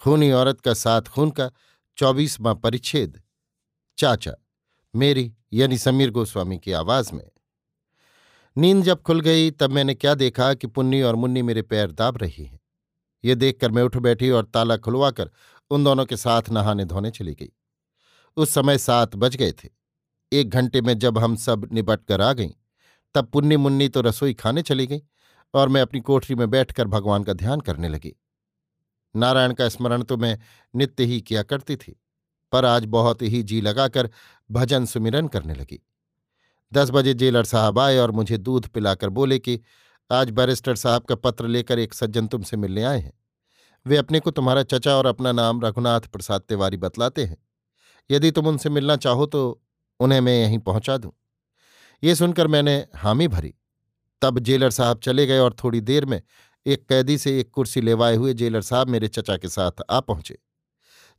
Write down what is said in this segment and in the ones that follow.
खूनी औरत का साथ खून का चौबीसवां परिच्छेद। चाचा, मेरी यानी समीर गोस्वामी की आवाज़ में। नींद जब खुल गई, तब मैंने क्या देखा कि पुन्नी और मुन्नी मेरे पैर दाब रही हैं। ये देखकर मैं उठ बैठी और ताला खुलवाकर उन दोनों के साथ नहाने धोने चली गई। उस समय सात बज गए थे। एक घंटे में जब हम सब निपट कर आ गईं, तब पुन्नी मुन्नी तो रसोई खाने चली गई और मैं अपनी कोठरी में बैठकर भगवान का ध्यान करने लगी। नारायण का स्मरण तो मैं नित्य ही किया करती थी, पर आज बहुत ही जी लगाकर भजन सुमिरन करने लगी। दस बजे जेलर साहब आए और मुझे दूध पिलाकर बोले कि, आज बैरिस्टर साहब का पत्र लेकर एक सज्जन तुमसे मिलने आए हैं। वे अपने को तुम्हारा चचा और अपना नाम रघुनाथ प्रसाद तिवारी बतलाते हैं। यदि तुम उनसे मिलना चाहो तो उन्हें मैं यहीं पहुँचा दूँ। ये सुनकर मैंने हामी भरी। तब जेलर साहब चले गए और थोड़ी देर में एक कैदी से एक कुर्सी लेवाए हुए जेलर साहब मेरे चचा के साथ आ पहुँचे।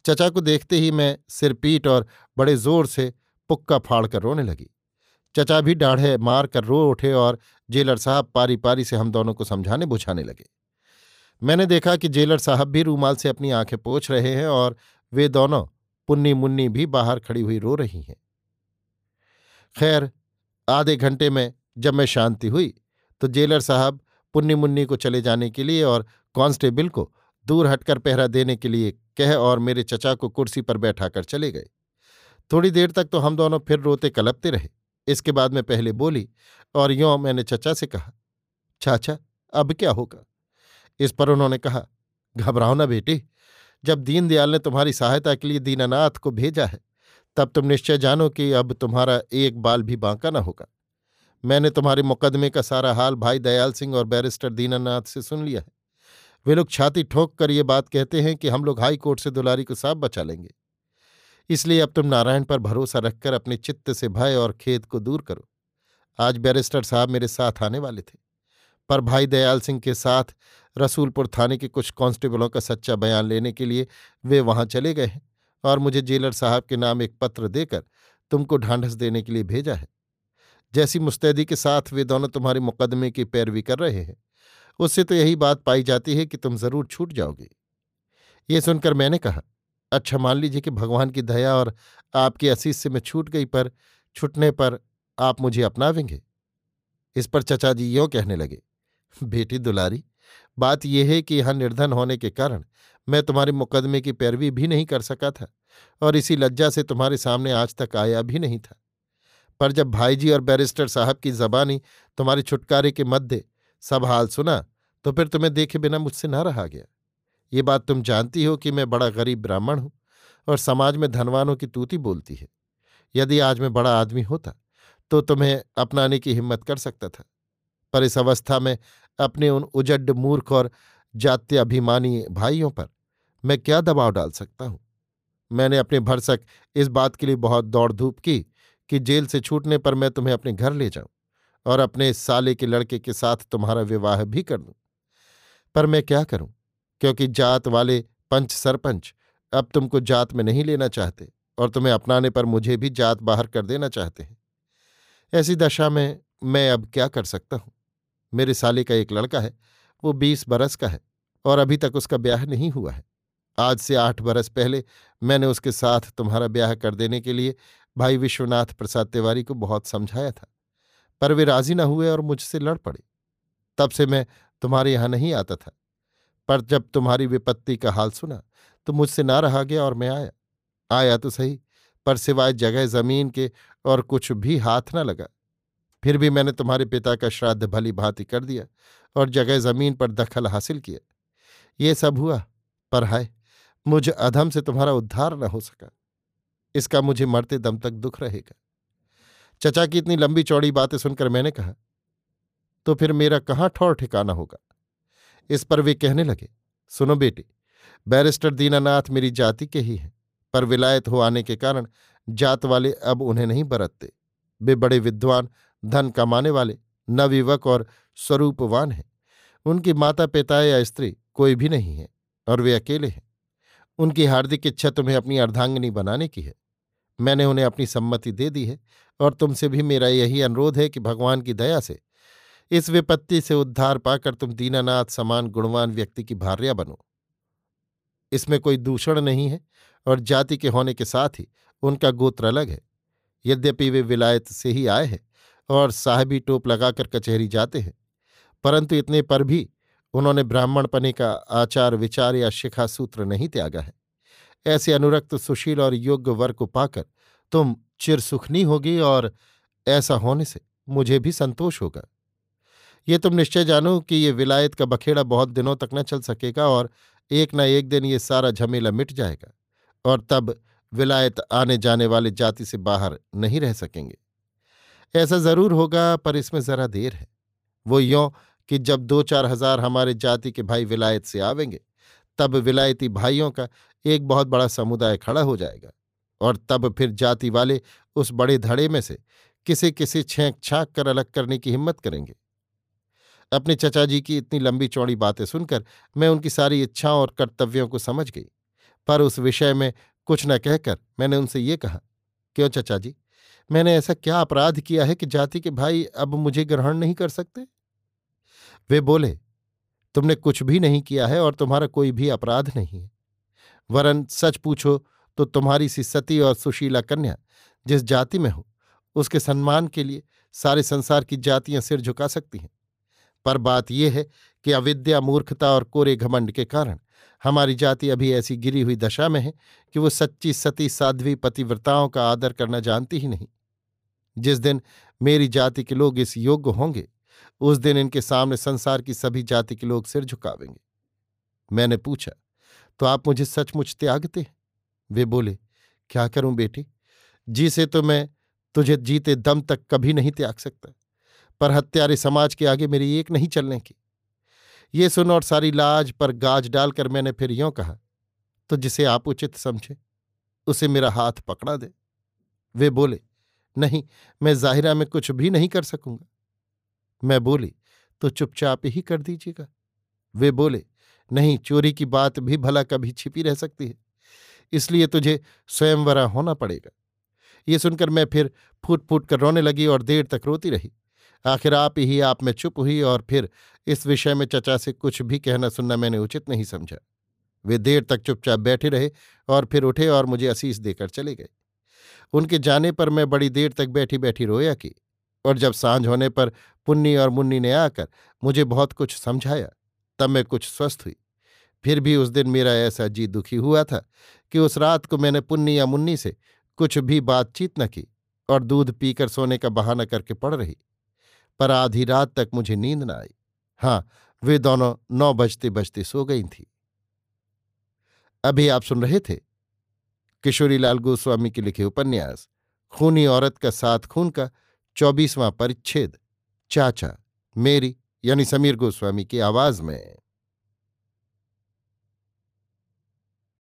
चचा को देखते ही मैं सिर पीट और बड़े ज़ोर से पुक्का फाड़ कर रोने लगी। चचा भी डाढ़े मार कर रो उठे और जेलर साहब पारी पारी से हम दोनों को समझाने बुझाने लगे। मैंने देखा कि जेलर साहब भी रूमाल से अपनी आँखें पोछ रहे हैं और वे दोनों पुन्नी मुन्नी भी बाहर खड़ी हुई रो रही हैं। खैर, आधे घंटे में जब मैं शांति हुई तो जेलर साहब पुन्नी मुन्नी को चले जाने के लिए और कांस्टेबल को दूर हटकर पहरा देने के लिए कह और मेरे चचा को कुर्सी पर बैठाकर चले गए। थोड़ी देर तक तो हम दोनों फिर रोते कलपते रहे। इसके बाद मैं पहले बोली, और यों मैंने चचा से कहा, चाचा, अब क्या होगा? इस पर उन्होंने कहा, घबराओ ना बेटी, जब दीनदयाल ने तुम्हारी सहायता के लिए दीनानाथ को भेजा है, तब तुम निश्चय जानो कि अब तुम्हारा एक बाल भी बांका ना होगा। मैंने तुम्हारे मुकदमे का सारा हाल भाई दयाल सिंह और बैरिस्टर दीनानाथ से सुन लिया है। वे लोग छाती ठोक कर ये बात कहते हैं कि हम लोग हाई कोर्ट से दुलारी को साफ़ बचा लेंगे। इसलिए अब तुम नारायण पर भरोसा रखकर अपने चित्त से भय और खेद को दूर करो। आज बैरिस्टर साहब मेरे साथ आने वाले थे। पर भाई दयाल सिंह के साथ रसूलपुर थाने के कुछ कांस्टेबलों का सच्चा बयान लेने के लिए वे वहाँ चले गए हैं और मुझे जेलर साहब के नाम एक पत्र देकर तुमको ढांढस देने के लिए भेजा है। जैसी मुस्तैदी के साथ वे दोनों तुम्हारे मुकदमे की पैरवी कर रहे हैं। उससे तो यही बात पाई जाती है कि तुम ज़रूर छूट जाओगे। ये सुनकर मैंने कहा अच्छा मान लीजिए कि भगवान की दया और आपकी असीस से मैं छूट गई, पर छुटने पर आप मुझे अपनावेंगे? इस पर चचा जी यों कहने लगे, बेटी दुलारी, बात यह है कि यहाँ निर्धन होने के कारण मैं तुम्हारे मुकदमे की पैरवी भी नहीं कर सका था, और इसी लज्जा से तुम्हारे सामने आज तक आया भी नहीं था। पर जब भाईजी और बैरिस्टर साहब की जबानी तुम्हारे छुटकारे के मध्य सब हाल सुना तो फिर तुम्हें देखे बिना मुझसे न रहा गया। ये बात तुम जानती हो कि मैं बड़ा गरीब ब्राह्मण हूँ और समाज में धनवानों की तूती बोलती है। यदि आज मैं बड़ा आदमी होता तो तुम्हें अपनाने की हिम्मत कर सकता था। पर इस अवस्था में अपने उन उजड्ड मूर्ख और जात्याभिमानी भाइयों पर मैं क्या दबाव डाल सकता हूँ? मैंने अपने भरसक इस बात के लिए बहुत दौड़ धूप की कि जेल से छूटने पर मैं तुम्हें अपने घर ले जाऊँ और अपने साले के लड़के के साथ तुम्हारा विवाह भी कर दूँ। पर मैं क्या करूँ? क्योंकि जात वाले पंच सरपंच अब तुमको जात में नहीं लेना चाहते और तुम्हें अपनाने पर मुझे भी जात बाहर कर देना चाहते हैं। ऐसी दशा में मैं अब क्या कर सकता हूँ? मेरे साले का एक लड़का है, वो बीस बरस का है और अभी तक उसका ब्याह नहीं हुआ है। आज से आठ बरस पहले मैंने उसके साथ तुम्हारा ब्याह कर देने के लिए भाई विश्वनाथ प्रसाद तिवारी को बहुत समझाया था, पर वे राज़ी न हुए और मुझसे लड़ पड़े। तब से मैं तुम्हारे यहाँ नहीं आता था, पर जब तुम्हारी विपत्ति का हाल सुना तो मुझसे ना रहा गया और मैं आया। आया तो सही, पर सिवाय जगह ज़मीन के और कुछ भी हाथ न लगा। फिर भी मैंने तुम्हारे पिता का श्राद्ध भली भांति कर दिया और जगह ज़मीन पर दखल हासिल किया। ये सब हुआ, पर हाय, मुझ अधम से तुम्हारा उद्धार न हो सका। इसका मुझे मरते दम तक दुख रहेगा। चचा की इतनी लंबी चौड़ी बातें सुनकर मैंने कहा तो फिर मेरा कहाँ ठौर ठिकाना होगा? इस पर वे कहने लगे, सुनो बेटी, बैरिस्टर दीनानाथ मेरी जाति के ही हैं, पर विलायत हो आने के कारण जात वाले अब उन्हें नहीं बरतते। वे बड़े विद्वान, धन कमाने वाले, नवयुवक और स्वरूपवान हैं। उनकी माता पिता या स्त्री कोई भी नहीं है और वे अकेले हैं। उनकी हार्दिक इच्छा तुम्हें अपनी अर्धांगिनी बनाने की है। मैंने उन्हें अपनी सम्मति दे दी है और तुमसे भी मेरा यही अनुरोध है कि भगवान की दया से इस विपत्ति से उद्धार पाकर तुम दीनानाथ समान गुणवान व्यक्ति की भार्या बनो। इसमें कोई दूषण नहीं है और जाति के होने के साथ ही उनका गोत्र अलग है। यद्यपि वे विलायत से ही आए हैं और साहबी टोप लगाकर कचहरी जाते हैं, परंतु इतने पर भी उन्होंने ब्राह्मण पने का आचार विचार या शिखा सूत्र नहीं त्यागा है। ऐसे अनुरक्त, सुशील और योग्य वर को पाकर तुम चिर सुखनी होगी और ऐसा होने से मुझे भी संतोष होगा। ये तुम निश्चय जानो कि ये विलायत का बखेड़ा बहुत दिनों तक न चल सकेगा और एक न एक दिन ये सारा झमेला मिट जाएगा और तब विलायत आने जाने वाले जाति से बाहर नहीं रह सकेंगे। ऐसा ज़रूर होगा, पर इसमें जरा देर है। वो यों कि जब दो चार हज़ार हमारे जाति के भाई विलायत से आवेंगे तब विलायती भाइयों का एक बहुत बड़ा समुदाय खड़ा हो जाएगा और तब फिर जाति वाले उस बड़े धड़े में से किसी किसी छेंक छांक कर अलग करने की हिम्मत करेंगे। अपने चचा जी की इतनी लंबी चौड़ी बातें सुनकर मैं उनकी सारी इच्छाओं और कर्तव्यों को समझ गई, पर उस विषय में कुछ न कहकर मैंने उनसे ये कहा, क्यों चचा जी, मैंने ऐसा क्या अपराध किया है कि जाति के भाई अब मुझे ग्रहण नहीं कर सकते? वे बोले तुमने कुछ भी नहीं किया है और तुम्हारा कोई भी अपराध नहीं है। वरन सच पूछो तो तुम्हारी सी सती और सुशीला कन्या, जिस जाति में हो, उसके सम्मान के लिए सारे संसार की जातियाँ सिर झुका सकती हैं। पर बात यह है कि अविद्या, मूर्खता और कोरे घमंड के कारण हमारी जाति अभी ऐसी गिरी हुई दशा में है कि वो सच्ची सती साध्वी पतिव्रताओं का आदर करना जानती ही नहीं। जिस दिन मेरी जाति के लोग इस योग्य होंगे उस दिन इनके सामने संसार की सभी जाति के लोग सिर झुकावेंगे। मैंने पूछा तो आप मुझे सचमुच त्यागते हैं? वे बोले, क्या करूँ बेटी? जी से तो मैं तुझे जीते दम तक कभी नहीं त्याग सकता, पर हत्यारे समाज के आगे मेरी एक नहीं चलने की। ये सुन और सारी लाज पर गाज डालकर मैंने फिर यों कहा तो जिसे आप उचित समझे, उसे मेरा हाथ पकड़ा दे। वे बोले, नहीं, मैं जाहिरा में कुछ भी नहीं कर सकूँगा। मैं बोली तो चुपचाप ही कर दीजिएगा। वे बोले, नहीं, चोरी की बात भी भला कभी छिपी रह सकती है, इसलिए तुझे स्वयंवरा होना पड़ेगा। ये सुनकर मैं फिर फूट फूट कर रोने लगी और देर तक रोती रही। आखिर आप ही, आप में चुप हुई और फिर इस विषय में चचा से कुछ भी कहना सुनना मैंने उचित नहीं समझा। वे देर तक चुपचाप बैठे रहे और फिर उठे और मुझे असीस देकर चले गए। उनके जाने पर मैं बड़ी देर तक बैठी बैठी रोया की और जब साँझ होने पर पुन्नी और मुन्नी ने आकर मुझे बहुत कुछ समझाया, तब मैं कुछ स्वस्थ हुई। फिर भी उस दिन मेरा ऐसा जी दुखी हुआ था कि उस रात को मैंने पुन्नी या मुन्नी से कुछ भी बातचीत न की और दूध पीकर सोने का बहाना करके पड़ रही। पर आधी रात तक मुझे नींद न आई। हाँ वे दोनों नौ बजते बजते सो गई थी। अभी आप सुन रहे थे किशोरीलाल गोस्वामी के लिखे उपन्यास, खूनी औरत का साथ खून का चौबीसवां परिच्छेद चाचा मेरी यानी समीर गोस्वामी की आवाज़ में।